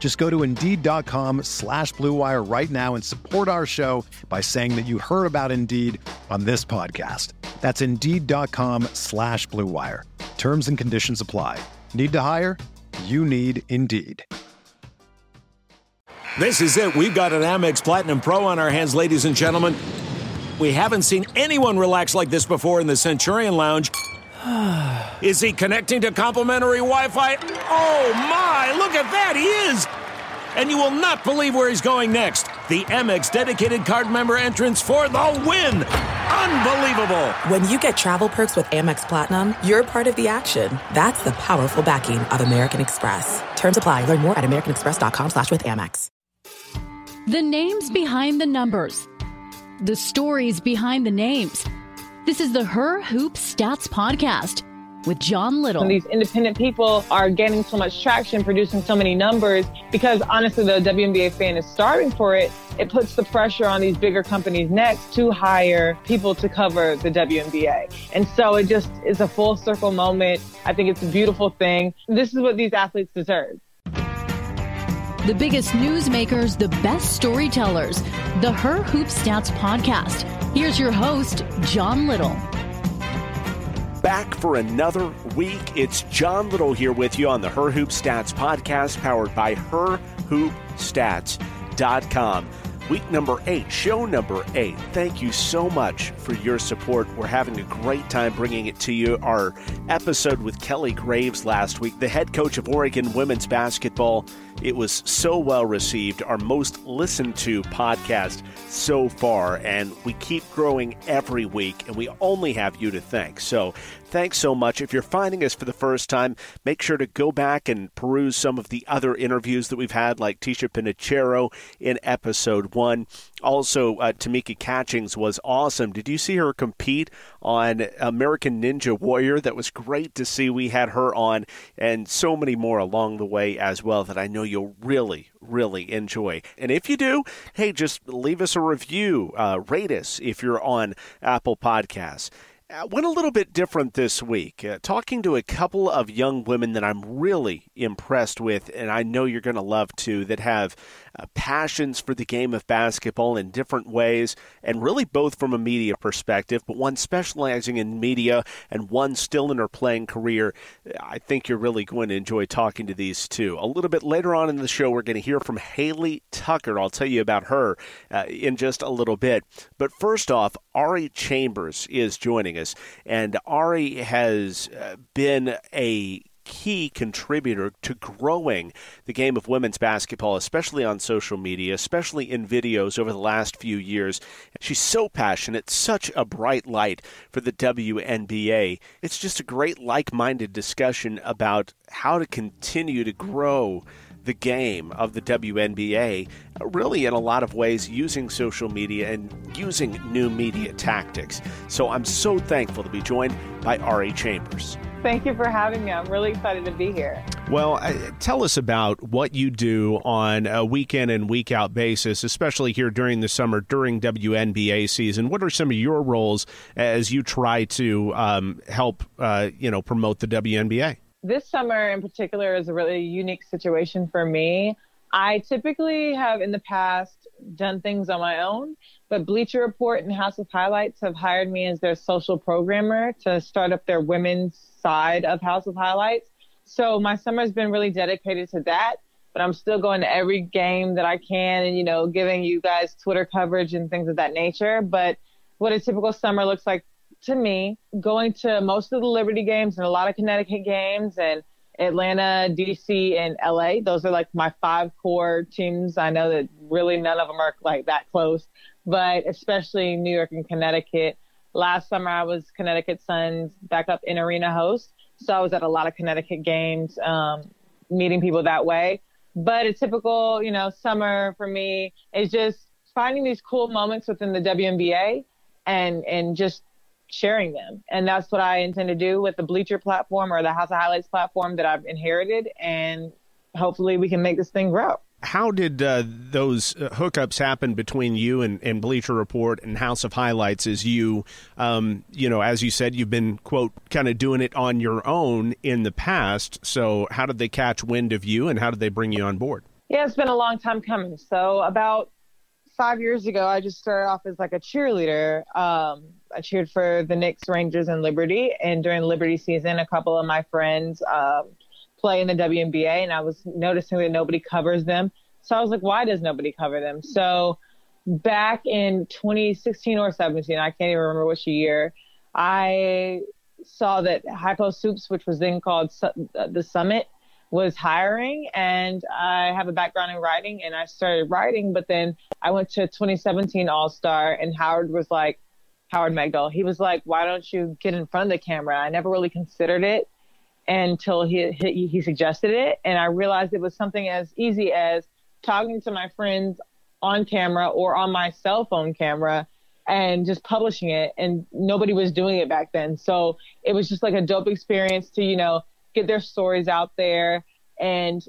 Just go to Indeed.com slash BlueWire right now and support our show by saying that you heard about Indeed on this podcast. That's Indeed.com slash BlueWire. Terms and conditions apply. Need to hire? You need Indeed. This is it. We've got an Amex Platinum Pro on our hands, ladies and gentlemen. We haven't seen anyone relax like this before in the Centurion Lounge. Is he connecting to complimentary Wi Fi? Oh my, look at that, he is! And you will not believe where he's going next. The Amex dedicated card member entrance for the win! Unbelievable! When you get travel perks with Amex Platinum, you're part of the action. That's the powerful backing of American Express. Terms apply. Learn more at americanexpress.com slash with Amex. The names behind the numbers. The stories behind the names. This is the Her Hoop Stats Podcast with John Liddle. And these independent people are gaining so much traction, producing so many numbers because honestly, the WNBA fan is starving for it. It puts the pressure on these bigger companies next to hire people to cover the WNBA. And so it just is a full circle moment. I think it's a beautiful thing. This is what these athletes deserve. The biggest newsmakers, the best storytellers. The Her Hoop Stats Podcast. Here's your host, John Liddle. Back for another week. It's John Liddle here with you on the Her Hoop Stats podcast, powered by HerHoopStats.com. Week number eight, show number eight. Thank you so much for your support. We're having a great time bringing it to you. Our episode with Kelly Graves last week, the head coach of Oregon women's basketball. It was so well received, our most listened to podcast so far, and we keep growing every week, and we only have you to thank. So, thanks so much. If you're finding us for the first time, make sure to go back and peruse some of the other interviews that we've had, like Ticha Penicheiro in episode one. Also, uh, Tamika Catchings was awesome. Did you see her compete on American Ninja Warrior? That was great to see. We had her on, and so many more along the way as well that I know you'll really, really enjoy. And if you do, hey, just leave us a review, uh, rate us if you're on Apple Podcasts. Uh, went a little bit different this week. Uh, talking to a couple of young women that I'm really impressed with, and I know you're going to love too, that have uh, passions for the game of basketball in different ways, and really both from a media perspective, but one specializing in media and one still in her playing career. I think you're really going to enjoy talking to these two. A little bit later on in the show, we're going to hear from Hailey Tucker. I'll tell you about her uh, in just a little bit. But first off, Ari Chambers is joining us, and Ari has uh, been a key contributor to growing the game of women's basketball, especially on social media, especially in videos over the last few years. She's so passionate, such a bright light for the WNBA. It's just a great like minded discussion about how to continue to grow the game of the WNBA, really in a lot of ways using social media and using new media tactics. So I'm so thankful to be joined by Ari Chambers. Thank you for having me. I'm really excited to be here. Well, tell us about what you do on a week in and week out basis, especially here during the summer, during WNBA season. What are some of your roles as you try to um, help, uh, you know, promote the WNBA? This summer in particular is a really unique situation for me. I typically have in the past done things on my own, but Bleacher Report and House of Highlights have hired me as their social programmer to start up their women's side of House of Highlights. So my summer's been really dedicated to that, but I'm still going to every game that I can and, you know, giving you guys Twitter coverage and things of that nature. But what a typical summer looks like to me going to most of the Liberty games and a lot of Connecticut games and Atlanta, DC, and LA. Those are like my five core teams. I know that really none of them are like that close, but especially New York and Connecticut. Last summer, I was Connecticut Sun's backup in arena host. So I was at a lot of Connecticut games, um, meeting people that way. But a typical, you know, summer for me is just finding these cool moments within the WNBA and, and just sharing them. And that's what I intend to do with the Bleacher platform or the House of Highlights platform that I've inherited. And hopefully we can make this thing grow. How did uh, those uh, hookups happen between you and, and, Bleacher Report and House of Highlights? As you, um, you know, as you said, you've been quote kind of doing it on your own in the past. So how did they catch wind of you, and how did they bring you on board? Yeah, it's been a long time coming. So about five years ago, I just started off as like a cheerleader. Um, I cheered for the Knicks, Rangers, and Liberty. And during Liberty season, a couple of my friends um, play in the WNBA, and I was noticing that nobody covers them. So I was like, why does nobody cover them? So back in 2016 or 17, I can't even remember which year, I saw that High Post Hoops, which was then called the Summitt, was hiring and I have a background in writing and I started writing, but then I went to 2017 All Star and Howard was like, Howard Megdal, he was like, why don't you get in front of the camera? I never really considered it until he, he, he suggested it. And I realized it was something as easy as talking to my friends on camera or on my cell phone camera and just publishing it and nobody was doing it back then so it was just like a dope experience to you know get their stories out there. And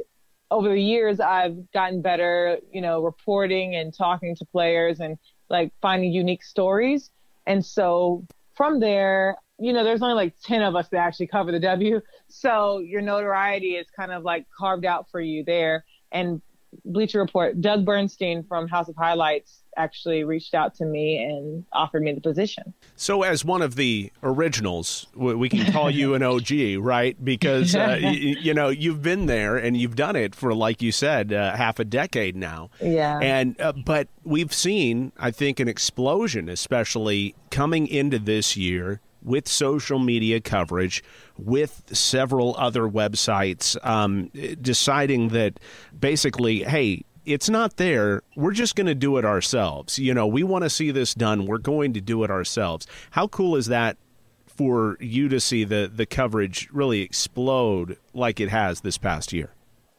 over the years, I've gotten better, you know, reporting and talking to players and like finding unique stories. And so from there, you know, there's only like 10 of us that actually cover the W. So your notoriety is kind of like carved out for you there. And Bleacher Report, Doug Bernstein from House of Highlights actually reached out to me and offered me the position. So, as one of the originals, we can call you an OG, right? Because uh, you, you, know you've been there and you've done it for, like you said, uh, half a decade now. Yeah. And uh, but we've seen, I think, an explosion, especially coming into this year with social media coverage, with several other websites um, deciding that basically, hey, it's not there. We're just going to do it ourselves. You know, we want to see this done. We're going to do it ourselves. How cool is that for you to see the the coverage really explode like it has this past year?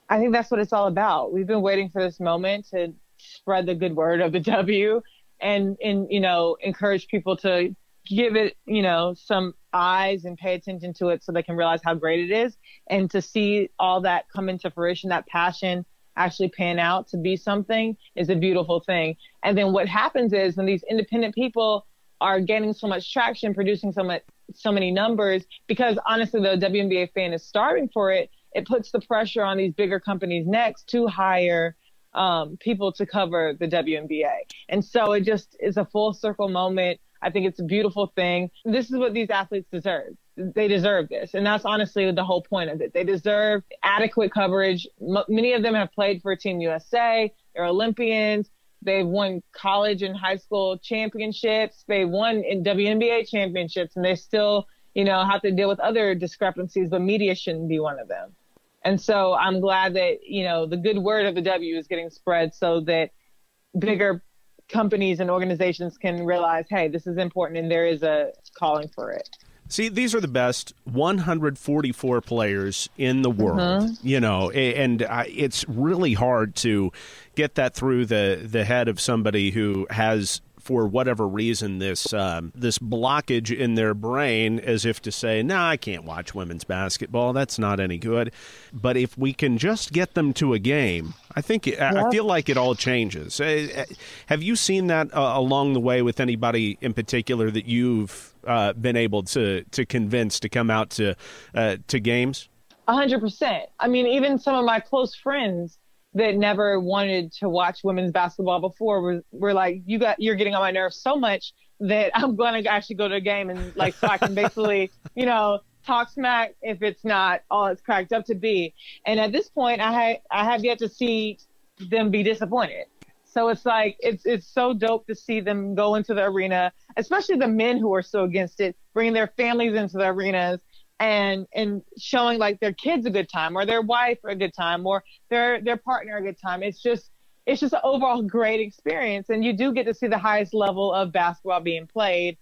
I think that's what it's all about. We've been waiting for this moment to spread the good word of the W and and you know encourage people to give it, you know, some eyes and pay attention to it so they can realize how great it is. And to see all that come into fruition, that passion actually pan out to be something is a beautiful thing. And then what happens is when these independent people are gaining so much traction, producing so much, so many numbers, because honestly, the WNBA fan is starving for it. It puts the pressure on these bigger companies next to hire um, people to cover the WNBA. And so it just is a full circle moment I think it's a beautiful thing. This is what these athletes deserve. They deserve this. And that's honestly the whole point of it. They deserve adequate coverage. M- many of them have played for Team USA, they're Olympians. They've won college and high school championships. They won in WNBA championships, and they still, you know, have to deal with other discrepancies, but media shouldn't be one of them. And so I'm glad that, you know, the good word of the W is getting spread so that bigger companies and organizations can realize, hey, this is important and there is a calling for it. See, these are the best 144 players in the world, mm-hmm. you know, and it's really hard to get that through the, the head of somebody who has for whatever reason this um, this blockage in their brain as if to say no nah, i can't watch women's basketball that's not any good but if we can just get them to a game i think yep. i feel like it all changes uh, uh, have you seen that uh, along the way with anybody in particular that you've uh, been able to to convince to come out to uh, to games A hundred percent. I mean, even some of my close friends that never wanted to watch women's basketball before were, were like, you got, you're getting on my nerves so much that I'm going to actually go to a game and like, so I can basically, you know, talk smack if it's not all it's cracked up to be. And at this point, I ha- I have yet to see them be disappointed. So it's like it's it's so dope to see them go into the arena, especially the men who are so against it, bringing their families into the arenas and and showing like their kids a good time or their wife a good time or their their partner a good time. It's just it's just an overall great experience, and you do get to see the highest level of basketball being played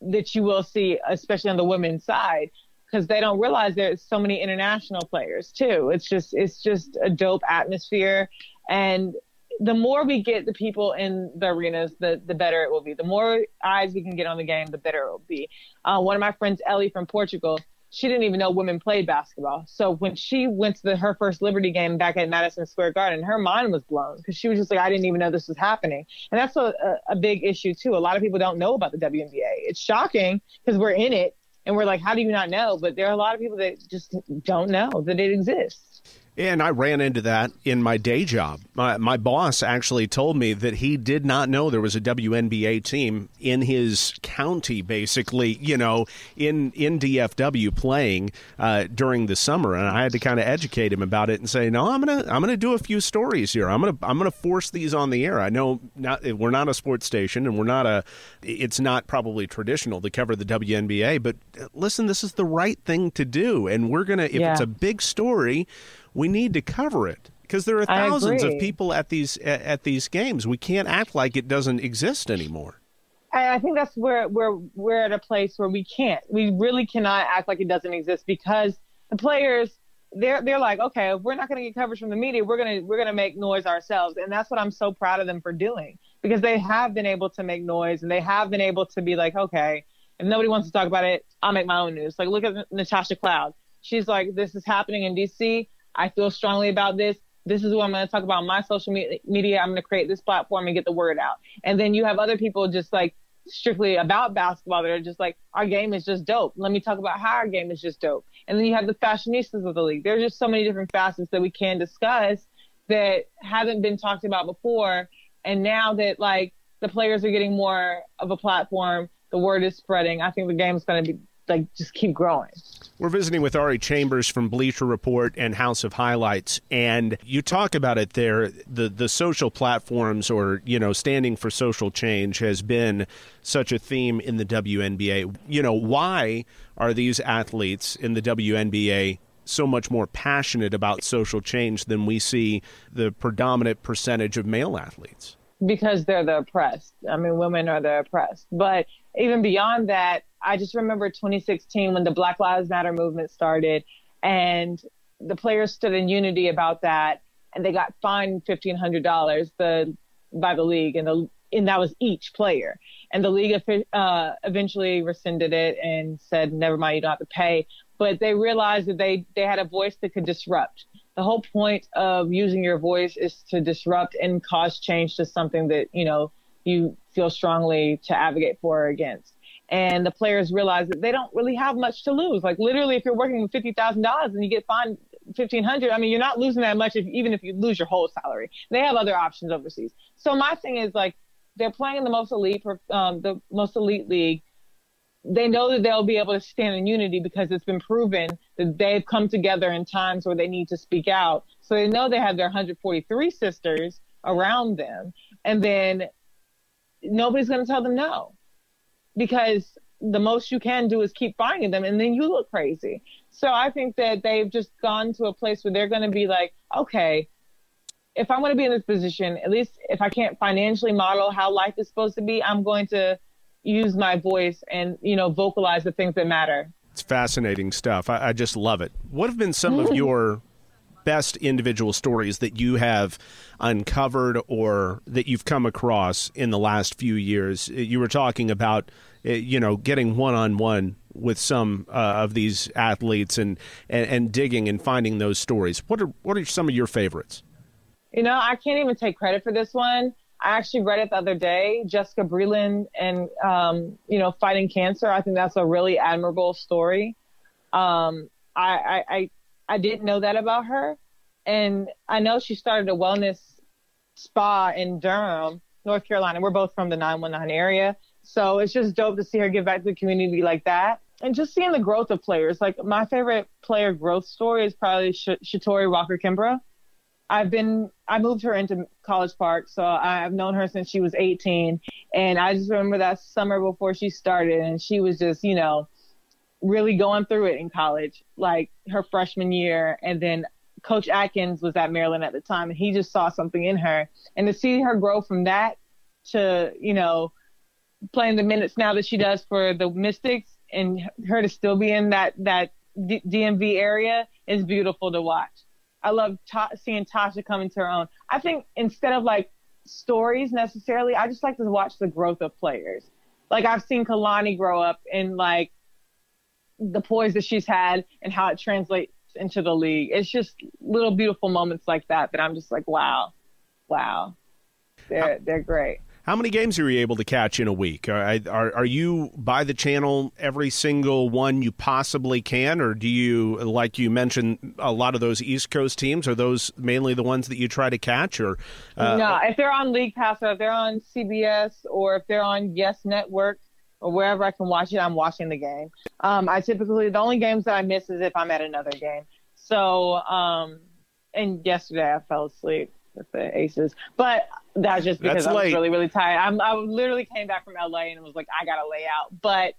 that you will see, especially on the women's side, because they don't realize there's so many international players too. It's just it's just a dope atmosphere, and the more we get the people in the arenas, the the better it will be. The more eyes we can get on the game, the better it will be. Uh, one of my friends, Ellie from Portugal, she didn't even know women played basketball. So when she went to the, her first Liberty game back at Madison Square Garden, her mind was blown because she was just like, I didn't even know this was happening. And that's a, a, big issue too. A lot of people don't know about the WNBA. It's shocking because we're in it and we're like, how do you not know? But there are a lot of people that just don't know that it exists. And I ran into that in my day job. My, my, boss actually told me that he did not know there was a WNBA team in his county, basically, you know, in, in DFW playing uh, during the summer. And I had to kind of educate him about it and say, no, I'm going to I'm gonna do a few stories here. I'm going to I'm to force these on the air. I know not, we're not a sports station and we're not a, it's not probably traditional to cover the WNBA, but uh, listen, this is the right thing to do. And we're going to, if yeah. it's a big story, we need to cover it because there are thousands of people at these at these games. We can't act like it doesn't exist anymore. I think that's where we're we're at a place where we can't. We really cannot act like it doesn't exist because the players they're they're like, okay, if we're not going to get coverage from the media, we're gonna we're gonna make noise ourselves, and that's what I'm so proud of them for doing because they have been able to make noise and they have been able to be like, okay, if nobody wants to talk about it, I'll make my own news. Like, look at Natasha Cloud. She's like, this is happening in D.C. I feel strongly about this. This is what I'm going to talk about on my social media. I'm going to create this platform and get the word out. And then you have other people just like strictly about basketball that are just like, our game is just dope. Let me talk about how our game is just dope. And then you have the fashionistas of the league. There's just so many different facets that we can discuss that haven't been talked about before. And now that like the players are getting more of a platform, the word is spreading. I think the game is going to be like just keep growing. We're visiting with Ari Chambers from Bleacher Report and House of Highlights, and you talk about it there. The the social platforms, or you know, standing for social change, has been such a theme in the WNBA. You know, why are these athletes in the WNBA so much more passionate about social change than we see the predominant percentage of male athletes? Because they're the oppressed. I mean, women are the oppressed, but even beyond that I just remember 2016 when the Black Lives Matter movement started and the players stood in unity about that and they got fined $1,500 the, by the league and the, and that was each player. And the league uh, eventually rescinded it and said, never mind, you don't have to pay. But they realized that they, they had a voice that could disrupt. The whole point of using your voice is to disrupt and cause change to something that, you know, you feel strongly to advocate for or against and the players realize that they don't really have much to lose. Like literally, if you're working with fifty thousand dollars and you get fined fifteen hundred, I mean, you're not losing that much if, even if you lose your whole salary. They have other options overseas. So my thing is like they're playing in the most elite, um, the most elite league. They know that they'll be able to stand in unity because it's been proven that they've come together in times where they need to speak out. So they know they have their 143 sisters around them, and then nobody's going to tell them no because the most you can do is keep finding them and then you look crazy. So I think that they've just gone to a place where they're going to be like, okay, if I'm going to be in this position, at least if I can't financially model how life is supposed to be, I'm going to use my voice and, you know, vocalize the things that matter. It's fascinating stuff. I, I just love it. What have been some of your best individual stories that you have uncovered or that you've come across in the last few years? You were talking about, eh, you know, getting one on one with some uh, of these athletes and, and, and digging and finding those stories. What are what are some of your favorites? You know, I can't even take credit for this one. I actually read it the other day, Jessica Breland and, um, you know, fighting cancer. I think that's a really admirable story. Um, I, I, I didn't know that about her. And I know she started a wellness spa in Durham, North Carolina. We're both from the 919 area. So it's just dope to see her give back to the community like that. And just seeing the growth of players. Like my favorite player growth story is probably Sh- Shatori Walker Kimbrough. I've been I moved her into College Park, so I've known her since she was 18, and I just remember that summer before she started, and she was just you know really going through it in college, like her freshman year, and then Coach Atkins was at Maryland at the time, and he just saw something in her, and to see her grow from that to you know playing the minutes now that she does for the Mystics, and her to still be in that that DMV area is beautiful to watch. I love ta- seeing Tasha come into her own. I think instead of like stories necessarily, I just like to watch the growth of players. Like I've seen Kalani grow up and like the poise that she's had and how it translates into the league. It's just little beautiful moments like that that I'm just like, wow, wow, they're they're great. How many games are you able to catch in a week? Are, are, are you by the channel every single one you possibly can, or do you, like you mentioned, a lot of those East Coast teams? Are those mainly the ones that you try to catch, or uh, no? If they're on League Pass, or if they're on CBS, or if they're on Yes Network, or wherever I can watch it, I'm watching the game. Um, I typically the only games that I miss is if I'm at another game. So, um, and yesterday I fell asleep with the Aces, but that's just because That's I was late. really, really tired. I'm, I literally came back from LA and was like, I gotta lay out. But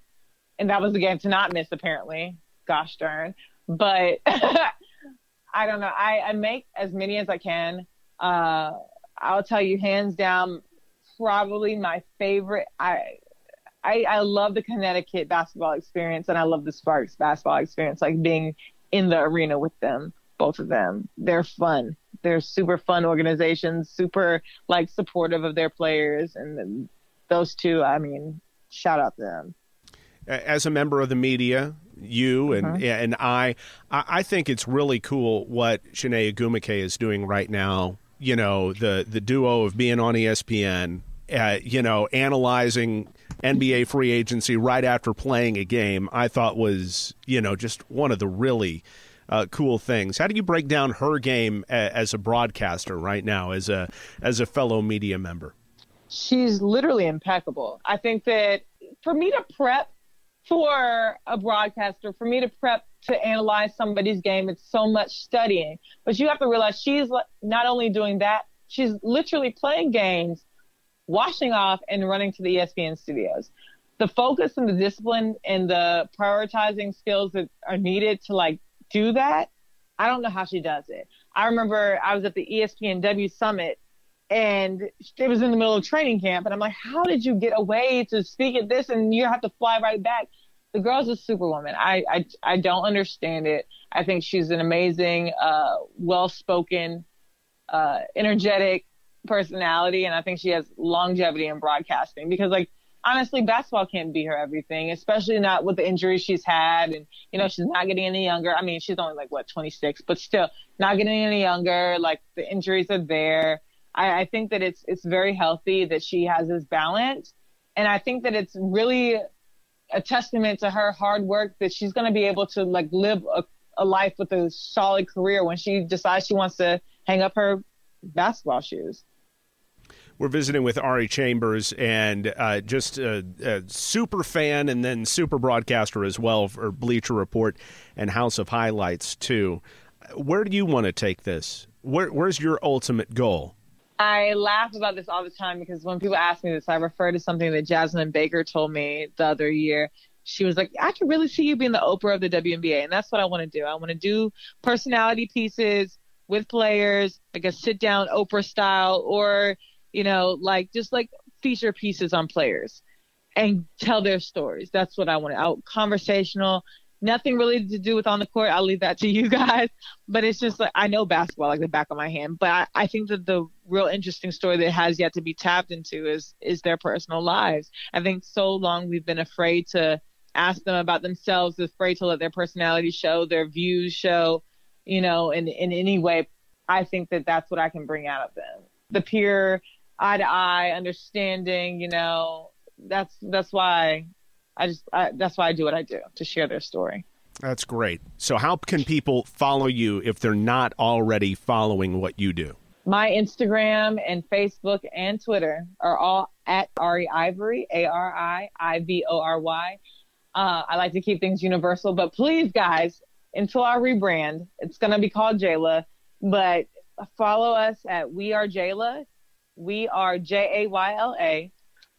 and that was the game to not miss apparently. Gosh darn. But I don't know. I, I make as many as I can. Uh, I'll tell you hands down, probably my favorite. I, I I love the Connecticut basketball experience and I love the Sparks basketball experience, like being in the arena with them, both of them. They're fun they're super fun organizations, super like supportive of their players, and those two, I mean, shout out to them. As a member of the media, you and uh-huh. and I, I think it's really cool what Chiney Ogwumike is doing right now. You know, the the duo of being on ESPN, uh, you know, analyzing NBA free agency right after playing a game, I thought was, you know, just one of the really uh, cool things. How do you break down her game a, as a broadcaster right now, as a as a fellow media member? She's literally impeccable. I think that for me to prep for a broadcaster, for me to prep to analyze somebody's game, it's so much studying. But you have to realize she's not only doing that, she's literally playing games, washing off, and running to the ESPN studios. The focus and the discipline and the prioritizing skills that are needed to like do that. I don't know how she does it. I remember I was at the ESPNW summit and it was in the middle of training camp and I'm like, how did you get away to speak at this and you have to fly right back? The girl's a superwoman. I, I, I don't understand it. I think she's an amazing, uh, well-spoken, uh, energetic personality. And I think she has longevity in broadcasting because like honestly, basketball can't be her everything, especially not with the injuries she's had. And, you know, she's not getting any younger. I mean, she's only like, what, 26, but still not getting any younger. Like the injuries are there. I, I think that it's, it's very healthy that she has this balance. And I think that it's really a testament to her hard work that she's going to be able to like live a, a life with a solid career when she decides she wants to hang up her basketball shoes. We're visiting with Ari Chambers and uh, just a, a, super fan and then super broadcaster as well for Bleacher Report and House of Highlights, too. Where do you want to take this? Where, where's your ultimate goal? I laugh about this all the time because when people ask me this, I refer to something that Jasmine Baker told me the other year. She was like, I can really see you being the Oprah of the WNBA. And that's what I want to do. I want to do personality pieces with players, like a sit down Oprah style, or you know, like just like feature pieces on players and tell their stories. That's what I want. Out conversational, nothing really to do with on the court. I'll leave that to you guys. But it's just like I know basketball like the back of my hand. But I, I think that the real interesting story that has yet to be tapped into is is their personal lives. I think so long we've been afraid to ask them about themselves, afraid to let their personality show, their views show, you know, in in any way. I think that that's what I can bring out of them. The peer eye to eye understanding you know that's that's why i just I, that's why i do what i do to share their story. That's great. So how can people follow you if they're not already following what you do? My instagram and facebook and twitter are all at ari ivory a-r-i-i-v-o-r-y uh, i like to keep things universal but please guys until our rebrand it's going to be called jayla but follow us at We Are Jayla. We are J A Y L A.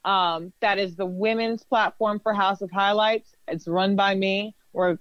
Um, that is the women's platform for House of Highlights. It's run by me. We're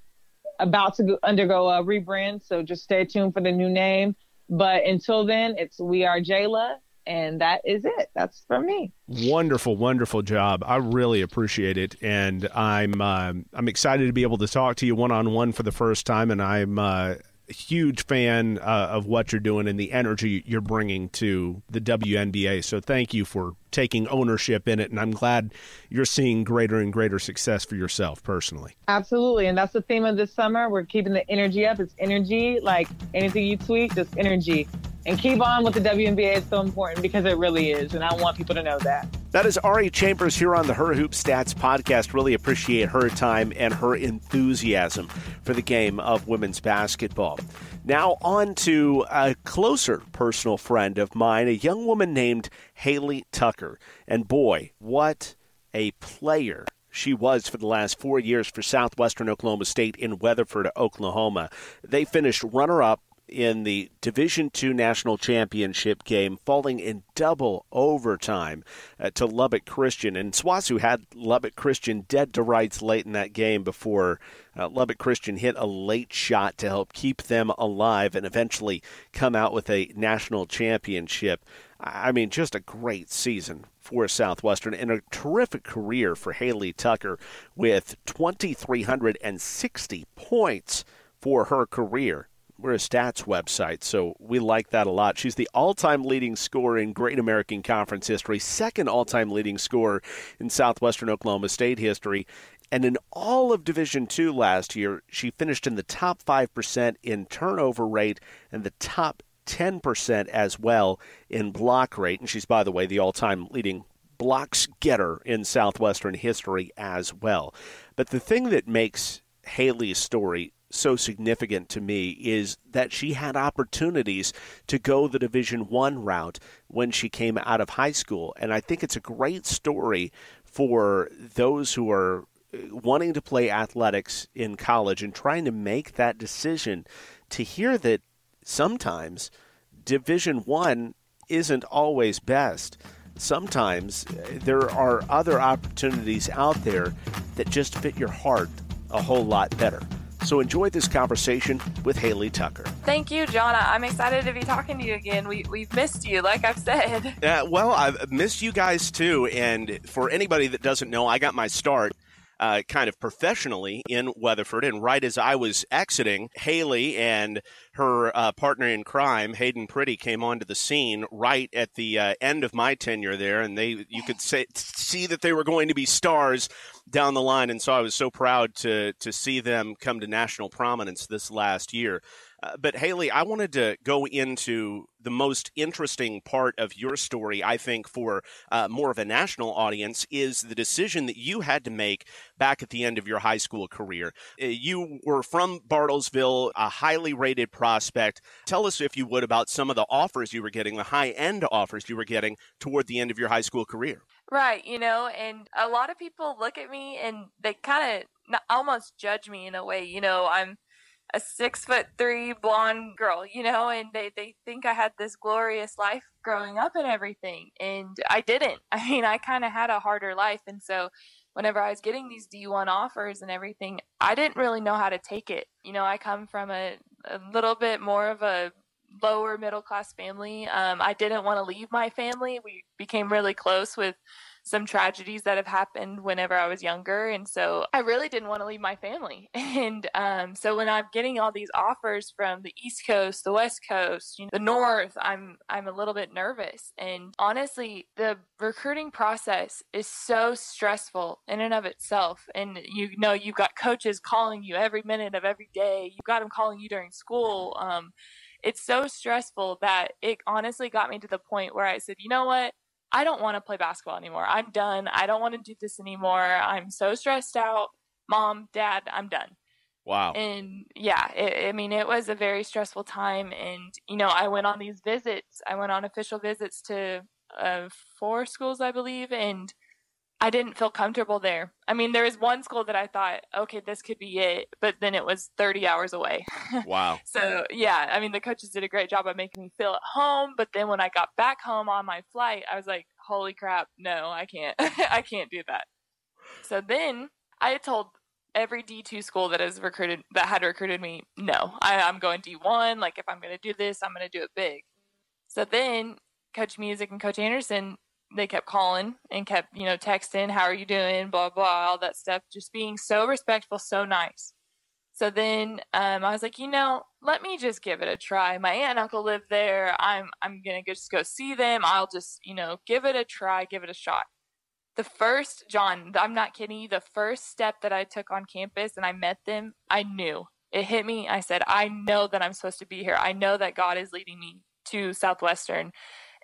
about to go, undergo a rebrand, so just stay tuned for the new name. But until then, it's We Are Jayla, and that is it. That's from me. Wonderful, wonderful job. I really appreciate it, and I'm uh, I'm excited to be able to talk to you one on one for the first time, and I'm. Uh, huge fan uh, of what you're doing and the energy you're bringing to the WNBA. So thank you for taking ownership in it. And I'm glad you're seeing greater and greater success for yourself personally. Absolutely. And that's the theme of this summer. We're keeping the energy up. It's energy, like anything you tweet, just energy and keep on with the WNBA. It's so important because it really is, and I want people to know that. That is Ari Chambers here on the Her Hoop Stats podcast. Really appreciate her time and her enthusiasm for the game of women's basketball. Now, on to a closer personal friend of mine, a young woman named Hailey Tucker. And boy, what a player she was for the last four years for Southwestern Oklahoma State in Weatherford, Oklahoma. They finished runner up in the Division II National Championship game, falling in double overtime uh, to Lubbock Christian. And SWOSU had Lubbock Christian dead to rights late in that game before uh, Lubbock Christian hit a late shot to help keep them alive and eventually come out with a national championship. I mean, just a great season for Southwestern and a terrific career for Hailey Tucker with 2,360 points for her career we're a stats website, so we like that a lot. She's the all time leading scorer in Great American Conference history, second all time leading scorer in Southwestern Oklahoma State history. And in all of Division II last year, she finished in the top 5% in turnover rate and the top 10% as well in block rate. And she's, by the way, the all time leading blocks getter in Southwestern history as well. But the thing that makes Hailey's story so significant to me is that she had opportunities to go the division 1 route when she came out of high school and I think it's a great story for those who are uh, wanting to play athletics in college and trying to make that decision to hear that sometimes division 1 isn't always best sometimes uh, there are other opportunities out there that just fit your heart a whole lot better. So enjoy this conversation with Hailey Tucker. Thank you, Jonna. I'm excited to be talking to you again. We, we've missed you, like I've said. Uh, well, I've missed you guys too. And for anybody that doesn't know, I got my start uh, kind of professionally in Weatherford. And right as I was exiting, Hailey and her uh, partner in crime, Hayden Pretty, came onto the scene right at the uh, end of my tenure there, and they you could say, see that they were going to be stars down the line. And so I was so proud to to see them come to national prominence this last year. Uh, but Hailey, I wanted to go into the most interesting part of your story, I think, for uh, more of a national audience, is the decision that you had to make back at the end of your high school career. Uh, you were from Bartlesville, a highly rated prospect. Tell us, if you would, about some of the offers you were getting, the high end offers you were getting toward the end of your high school career. Right, you know, and a lot of people look at me and they kind of almost judge me in a way. You know, I'm a six foot three blonde girl, you know, and they, they think I had this glorious life growing up and everything. And I didn't. I mean, I kind of had a harder life. And so whenever I was getting these D1 offers and everything, I didn't really know how to take it. You know, I come from a, a little bit more of a lower middle class family. Um, I didn't want to leave my family. We became really close with some tragedies that have happened whenever I was younger. And so I really didn't want to leave my family. And um, so when I'm getting all these offers from the East Coast, the West Coast, you know, the North, I'm I'm a little bit nervous. And honestly, the recruiting process is so stressful in and of itself. And you know, you've got coaches calling you every minute of every day. You've got them calling you during school. Um, it's so stressful that it honestly got me to the point where I said, you know what? I don't want to play basketball anymore. I'm done. I don't want to do this anymore. I'm so stressed out. Mom, dad, I'm done. Wow. And yeah, it, I mean, it was a very stressful time. And, you know, I went on these visits. I went on official visits to uh, four schools, I believe. And I didn't feel comfortable there. I mean, there was one school that I thought, okay, this could be it, but then it was 30 hours away. Wow. so, yeah, I mean, the coaches did a great job of making me feel at home, but then when I got back home on my flight, I was like, holy crap, no, I can't. I can't do that. So then I told every D2 school that has recruited that had recruited me, no, I, I'm going D1. Like if I'm going to do this, I'm going to do it big. So then Coach Music and Coach Anderson, they kept calling and kept, you know, texting, how are you doing, blah, blah, all that stuff, just being so respectful, so nice. So then um, I was like, you know, let me just give it a try. My aunt and uncle live there. I'm I'm gonna just go see them. I'll just, you know, give it a try, give it a shot the first John, I'm not kidding you, the first step that I took on campus and I met them, I knew. It hit me. I said, I know that I'm supposed to be here. I know that God is leading me to Southwestern.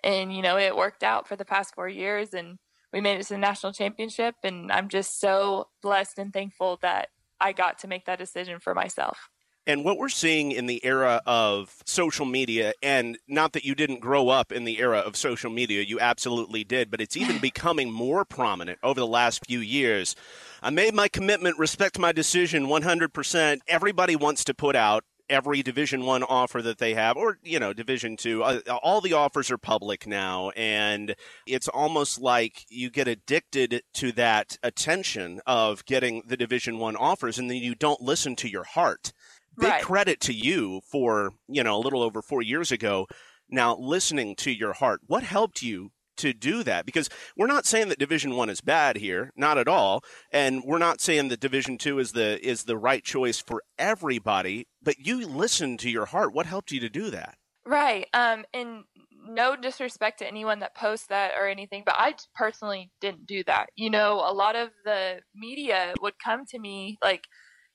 And, you know, it worked out for the past four years and we made it to the national championship. And I'm just so blessed and thankful that I got to make that decision for myself. And what we're seeing in the era of social media, and not that you didn't grow up in the era of social media, you absolutely did, but it's even becoming more prominent over the last few years. I made my commitment, respect my decision 100%. Everybody wants to put out every division one offer that they have or you know division two uh, all the offers are public now and it's almost like you get addicted to that attention of getting the division one offers and then you don't listen to your heart big right. credit to you for you know a little over four years ago now listening to your heart what helped you to do that because we're not saying that division one is bad here not at all and we're not saying that division two is the is the right choice for everybody but you listened to your heart. What helped you to do that? Right um and no disrespect to anyone that posts that or anything but i personally didn't do that. You know a lot of the media would come to me like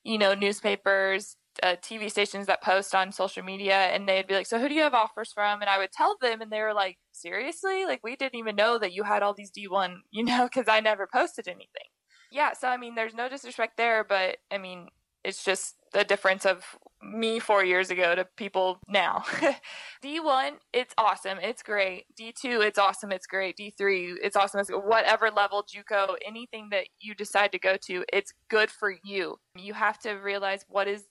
you know newspapers uh, TV stations that post on social media, and they'd be like, "So who do you have offers from?" And I would tell them, and they were like, "Seriously? Like we didn't even know that you had all these D1, you know, because I never posted anything." Yeah, so I mean, there's no disrespect there, but I mean, it's just the difference of me four years ago to people now. D1, it's awesome, it's great. D2, it's awesome, it's great. D3, it's awesome. It's whatever level JUCO, anything that you decide to go to, it's good for you. You have to realize what is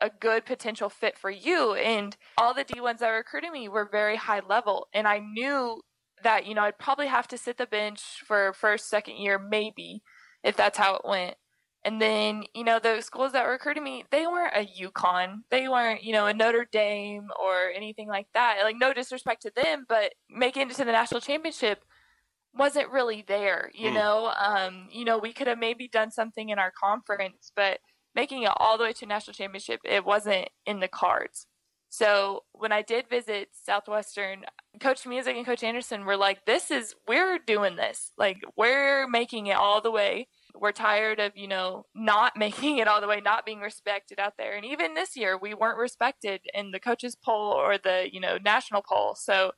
a good potential fit for you. And all the D1s that were recruited me were very high level. And I knew that, you know, I'd probably have to sit the bench for first, second year, maybe, if that's how it went. And then, you know, the schools that recruited me, they weren't a UConn. They weren't, you know, a Notre Dame or anything like that. Like, no disrespect to them, but making it to the national championship wasn't really there, you mm. know? Um, you know, we could have maybe done something in our conference, but – making it all the way to national championship, it wasn't in the cards. So when I did visit Southwestern, Coach Music and Coach Anderson were like, "This is we're doing this. Like we're making it all the way. We're tired of you know not making it all the way, not being respected out there. And even this year, we weren't respected in the coaches poll or the you know national poll. So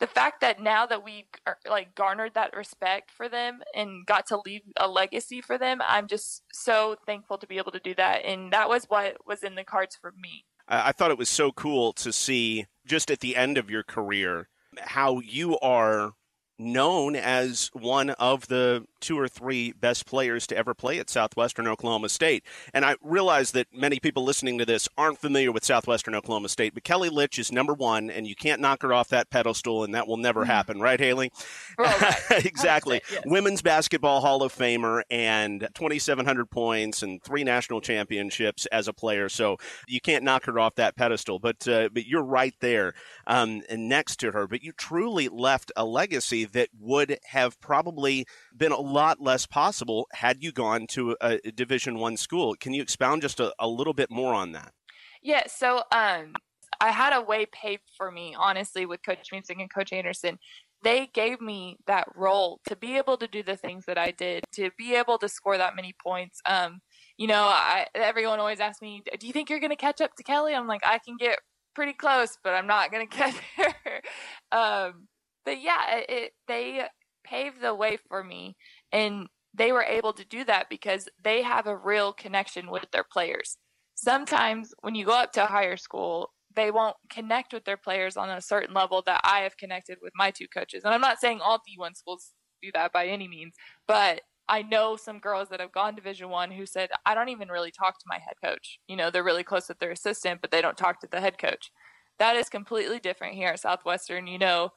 the fact that now that we er, like garnered that respect for them and got to leave a legacy for them, I'm just so thankful to be able to do that. And that was what was in the cards for me. I thought it was so cool to see just at the end of your career how you are known as one of the two or three best players to ever play at Southwestern Oklahoma State. And I realize that many people listening to this aren't familiar with Southwestern Oklahoma State, but Kelli Litsch is number one, and you can't knock her off that pedestal, and that will never mm-hmm. happen, right, Hailey? right. exactly. yes. Women's Basketball Hall of Famer and 2,700 points and three national championships as a player. So you can't knock her off that pedestal, but uh, but you're right there um, next to her. But you truly left a legacy that would have probably been a lot less possible had you gone to a, Division One school. Can you expound just a, a little bit more on that? Yeah, so um, I had a way paved for me, honestly, with Coach Music and Coach Anderson. They gave me that role to be able to do the things that I did, to be able to score that many points. Um, you know, I, everyone always asks me, "Do you think you're going to catch up to Kelli?" I'm like, I can get pretty close, but I'm not going to catch her. um, but yeah, it, it, they paved the way for me and they were able to do that because they have a real connection with their players. Sometimes when you go up to a higher school, they won't connect with their players on a certain level that I have connected with my two coaches. And I'm not saying all D1 schools do that by any means, but I know some girls that have gone Division One who said, I don't even really talk to my head coach. You know, they're really close with their assistant, but they don't talk to the head coach. That is completely different here at Southwestern. You know,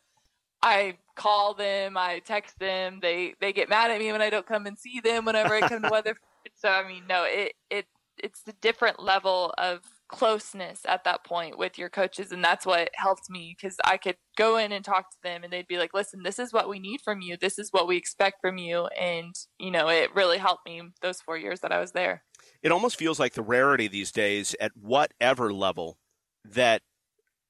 I call them, I text them. They they get mad at me when I don't come and see them whenever I come to weather. So I mean, no, it it it's the different level of closeness at that point with your coaches and that's what helped me because i could go in and talk to them and they'd be like listen this is what we need from you this is what we expect from you and you know it really helped me those four years that i was there it almost feels like the rarity these days at whatever level that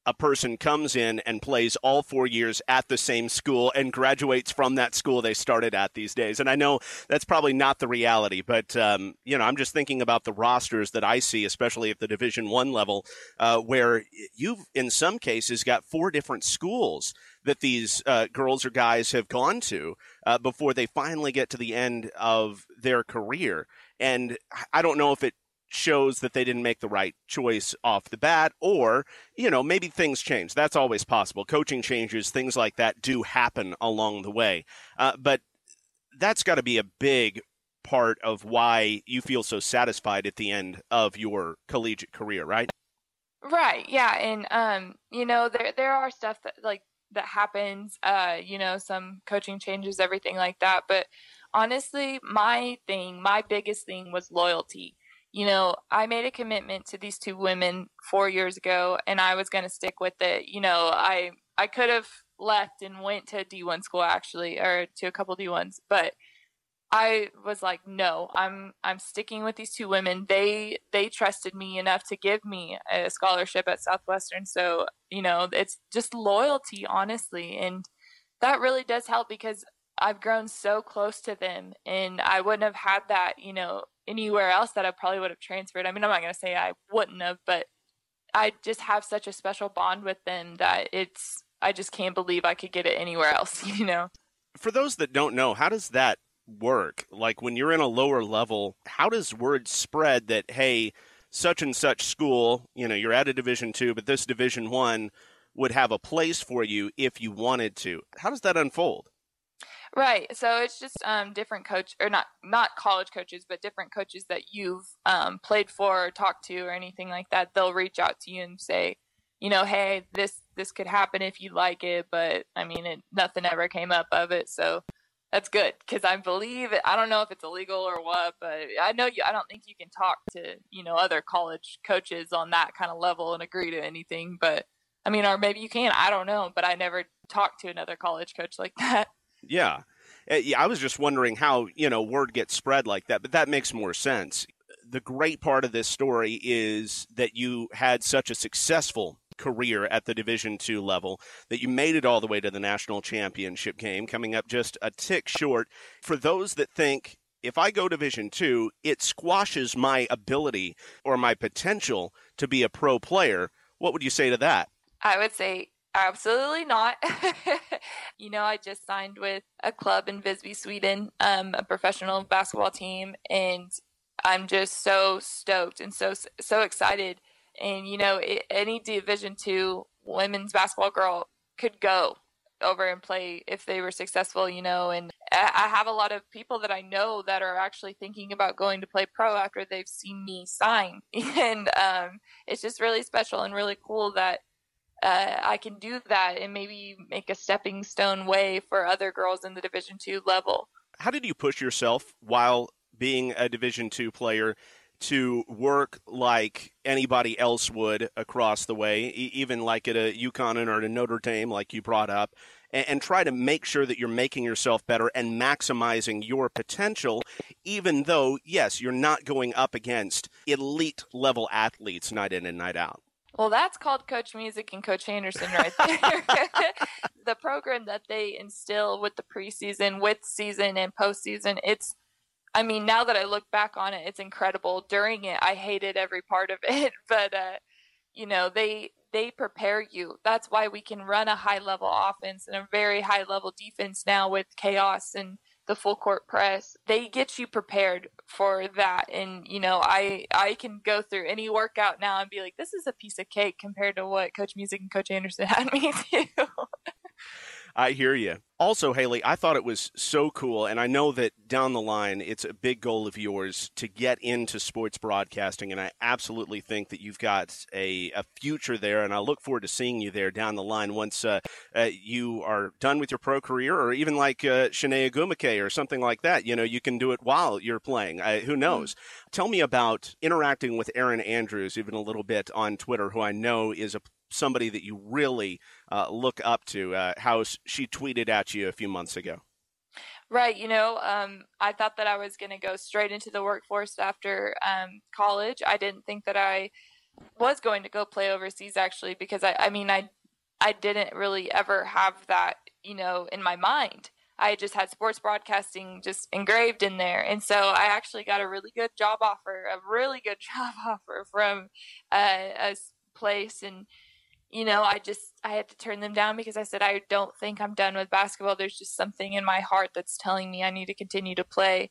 a person comes in and plays all four years at the same school and graduates from that school they started at these days. And I know that's probably not the reality, but um, you know, I'm just thinking about the rosters that I see, especially at the Division One level, uh, where you've in some cases got four different schools that these uh, girls or guys have gone to uh, before they finally get to the end of their career. And I don't know if it shows that they didn't make the right choice off the bat, or, you know, maybe things change. That's always possible. Coaching changes, things like that do happen along the way. Uh, but that's got to be a big part of why you feel so satisfied at the end of your collegiate career, right? Right. Yeah. And, um, you know, there, there are stuff that like, that happens, uh, you know, some coaching changes, everything like that. But honestly, my thing, my biggest thing was loyalty you know, I made a commitment to these two women four years ago and I was going to stick with it. You know, I, I could have left and went to a D1 school actually, or to a couple D1s, but I was like, no, I'm, I'm sticking with these two women. They, they trusted me enough to give me a scholarship at Southwestern. So, you know, it's just loyalty, honestly. And that really does help because I've grown so close to them and I wouldn't have had that, you know, anywhere else that I probably would have transferred. I mean, I'm not going to say I wouldn't have, but I just have such a special bond with them that it's, I just can't believe I could get it anywhere else, you know? For those that don't know, how does that work? Like when you're in a lower level, how does word spread that, hey, such and such school, you know, you're at a division two, but this division one would have a place for you if you wanted to. How does that unfold? Right. So it's just um, different coach or not not college coaches, but different coaches that you've um, played for or talked to or anything like that. They'll reach out to you and say, you know, hey, this this could happen if you like it, but I mean, it, nothing ever came up of it, so that's good because I believe I don't know if it's illegal or what, but I know you. I don't think you can talk to you know other college coaches on that kind of level and agree to anything, but I mean, or maybe you can. I don't know, but I never talked to another college coach like that. Yeah. Uh, I was just wondering how, you know, word gets spread like that, but that makes more sense. The great part of this story is that you had such a successful career at the division 2 level that you made it all the way to the national championship game coming up just a tick short for those that think if I go division 2 it squashes my ability or my potential to be a pro player what would you say to that I would say Absolutely not. you know, I just signed with a club in Visby, Sweden, um, a professional basketball team, and I'm just so stoked and so so excited. And you know, it, any Division two women's basketball girl could go over and play if they were successful, you know. And I have a lot of people that I know that are actually thinking about going to play pro after they've seen me sign, and um, it's just really special and really cool that uh, I can do that and maybe make a stepping stone way for other girls in the Division two level. How did you push yourself while being a Division two player to work like anybody else would across the way, even like at a UConn or a Notre Dame, like you brought up, and, and try to make sure that you're making yourself better and maximizing your potential, even though, yes, you're not going up against elite level athletes night in and night out. Well, that's called Coach Music and Coach Anderson right there. the program that they instill with the preseason, with season, and postseason, it's, I mean, now that I look back on it, it's incredible. During it, I hated every part of it, but, uh, you know, they, they prepare you. That's why we can run a high level offense and a very high level defense now with chaos and the full court press they get you prepared for that. And you know i i can go through any workout now and be like this is a piece of cake compared to what coach music and coach anderson had me do I hear you. Also, Hailey, I thought it was so cool, and I know that down the line, it's a big goal of yours to get into sports broadcasting, and I absolutely think that you've got a, a future there, and I look forward to seeing you there down the line once uh, uh, you are done with your pro career, or even like uh, Chiney Ogwumike or something like that. You know, you can do it while you're playing. who mm-hmm. knows? Mm-hmm. Tell me about interacting with Erin Andrews even a little bit on Twitter, who I know is a somebody that you really uh, look up to? Uh, how she tweeted at you a few months ago. Right. You know, um, I thought that I was going to go straight into the workforce after um, college. I didn't think that I was going to go play overseas actually, because I, I mean, I, I didn't really ever have that, you know, in my mind. I just had sports broadcasting just engraved in there. And so I actually got a really good job offer, a really good job offer from uh, a place. And, you know, I just I had to turn them down because I said I don't think I'm done with basketball. There's just something in my heart that's telling me I need to continue to play.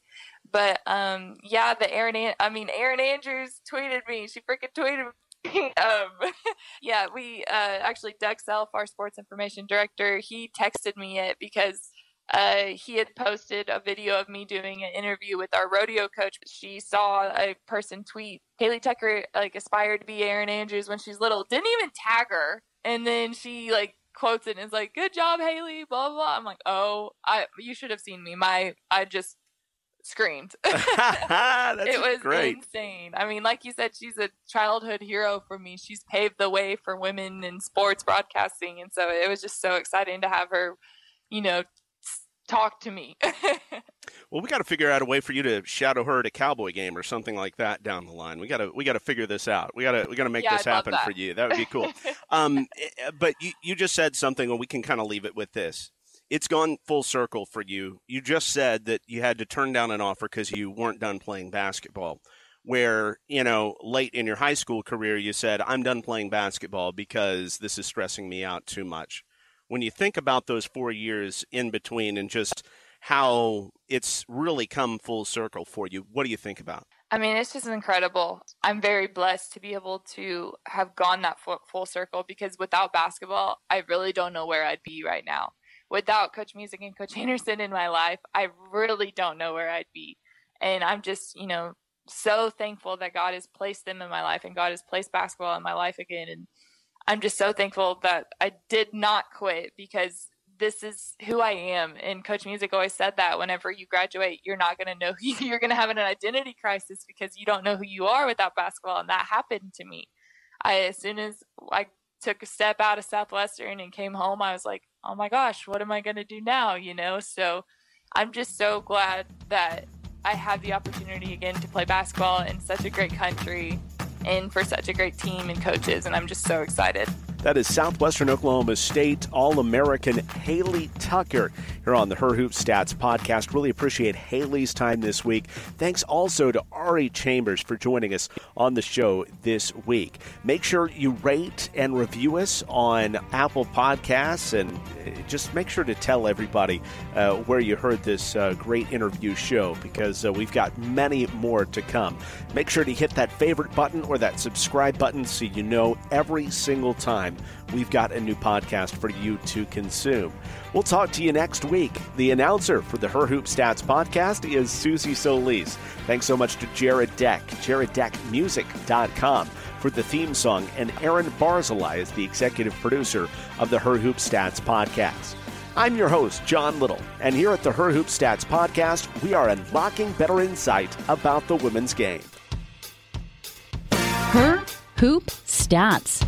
But um, yeah, the Erin, I mean, Erin Andrews tweeted me. She freaking tweeted me. um, yeah, we uh, actually Doug Self, our sports information director, he texted me it because uh, he had posted a video of me doing an interview with our rodeo coach. She saw a person tweet Hailey Tucker like aspired to be Erin Andrews when she's little. Didn't even tag her, and then she like quotes it and is like, "Good job, Hailey." Blah blah. I'm like, "Oh, I you should have seen me. My I just screamed. it was great. insane. I mean, like you said, she's a childhood hero for me. She's paved the way for women in sports broadcasting, and so it was just so exciting to have her, you know, talk to me. well, we got to figure out a way for you to shadow her at a cowboy game or something like that down the line. We got to we got to figure this out. We got to we got to make yeah, this happen for you. That would be cool. um, eh, but you you just said something, and we can kind of leave it with this. It's gone full circle for you. You just said that you had to turn down an offer because you weren't done playing basketball. Where, you know, late in your high school career, you said, I'm done playing basketball because this is stressing me out too much when you think about those four years in between and just how it's really come full circle for you, what do you think about? I mean, it's just incredible. I'm very blessed to be able to have gone that full circle because without basketball, I really don't know where I'd be right now. Without Coach Music and Coach Anderson in my life, I really don't know where I'd be. And I'm just, you know, so thankful that God has placed them in my life and God has placed basketball in my life again. And I'm just so thankful that I did not quit because this is who I am. And Coach Music always said that whenever you graduate, you're not going to know who you're going to have an identity crisis because you don't know who you are without basketball. And that happened to me. I, as soon as I took a step out of Southwestern and came home, I was like, oh my gosh, what am I going to do now? You know, so I'm just so glad that I have the opportunity again to play basketball in such a great country and for such a great team and coaches. And I'm just so excited. That is Southwestern Oklahoma State All American Hailey Tucker here on the Her Hoop Stats podcast. Really appreciate Hailey's time this week. Thanks also to Ari Chambers for joining us on the show this week. Make sure you rate and review us on Apple Podcasts and uh, just make sure to tell everybody uh, where you heard this uh, great interview show because uh, we've got many more to come. Make sure to hit that favorite button or that subscribe button so you know every single time we've got a new podcast for you to consume. We'll talk to you next week. The announcer for the Her Hoop Stats podcast is Susie Solis. Thanks so much to Jared Deck, jareddeckmusic.com for the theme song, and Aaron Barzilai is the executive producer of the Her Hoop Stats podcast. I'm your host, John Liddle, and here at the Her Hoop Stats podcast, we are unlocking better insight about the women's game. Her Hoop Stats.